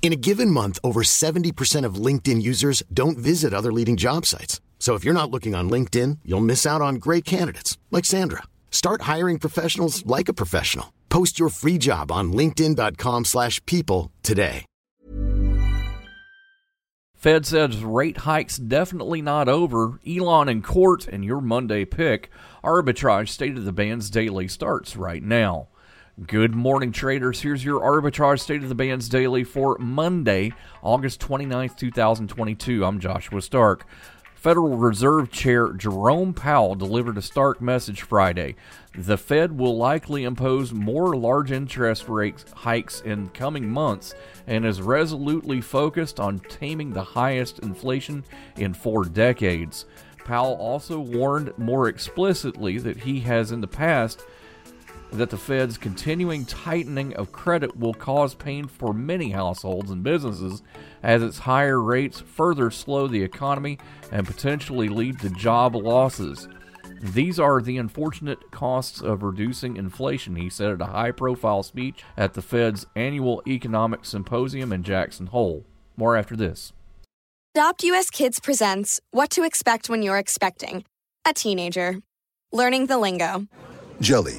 In a given month, over 70% of LinkedIn users don't visit other leading job sites. So if you're not looking on LinkedIn, you'll miss out on great candidates like Sandra. Start hiring professionals like a professional. Post your free job on linkedin.com/people today. Fed says rate hikes definitely not over. Elon in court and your Monday pick. Arbitrage State of the Bands Daily starts right now. Good morning, traders. Here's your Arbitrage State of the Bands Daily for Monday, August 29th, 2022. I'm Joshua Stark. Federal Reserve Chair Jerome Powell delivered a stark message Friday. The Fed will likely impose more large interest rate hikes in coming months and is resolutely focused on taming the highest inflation in four decades. Powell also warned more explicitly that he has in the past that the Fed's continuing tightening of credit will cause pain for many households and businesses as its higher rates further slow the economy and potentially lead to job losses. These are the unfortunate costs of reducing inflation, he said at a high profile speech at the Fed's annual economic symposium in Jackson Hole. More after this. Adopt US Kids presents What to Expect When You're Expecting a Teenager. Learning the lingo. Jelly.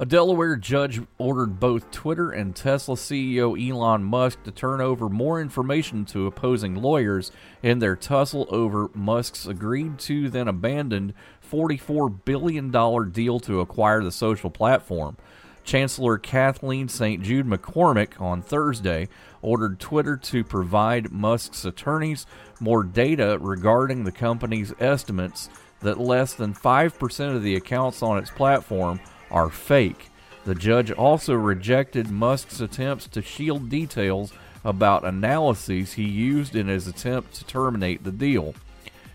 A Delaware judge ordered both Twitter and Tesla CEO Elon Musk to turn over more information to opposing lawyers in their tussle over Musk's agreed to then abandoned $44 billion deal to acquire the social platform. Chancellor Kathaleen St. Jude McCormick on Thursday ordered Twitter to provide Musk's attorneys more data regarding the company's estimates that less than 5% of the accounts on its platform are fake. The judge also rejected Musk's attempts to shield details about analyses he used in his attempt to terminate the deal.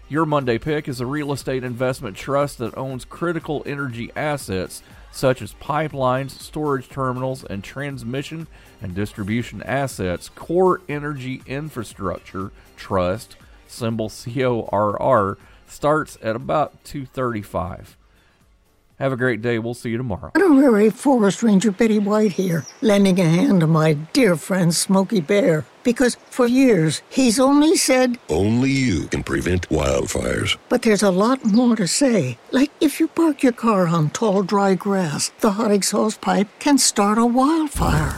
Your Monday Pick is a real estate investment trust that owns critical energy assets such as pipelines, storage terminals, and transmission and distribution assets. CorEnergy Infrastructure Trust, symbol CORR, starts at about 235. Have a great day. We'll see you tomorrow. Honorary Forest Ranger Betty White here, lending a hand to my dear friend Smokey Bear. Because for years, he's only said, Only you can prevent wildfires. but there's a lot more to say. Like if you park your car on tall, dry grass, the hot exhaust pipe can start a wildfire.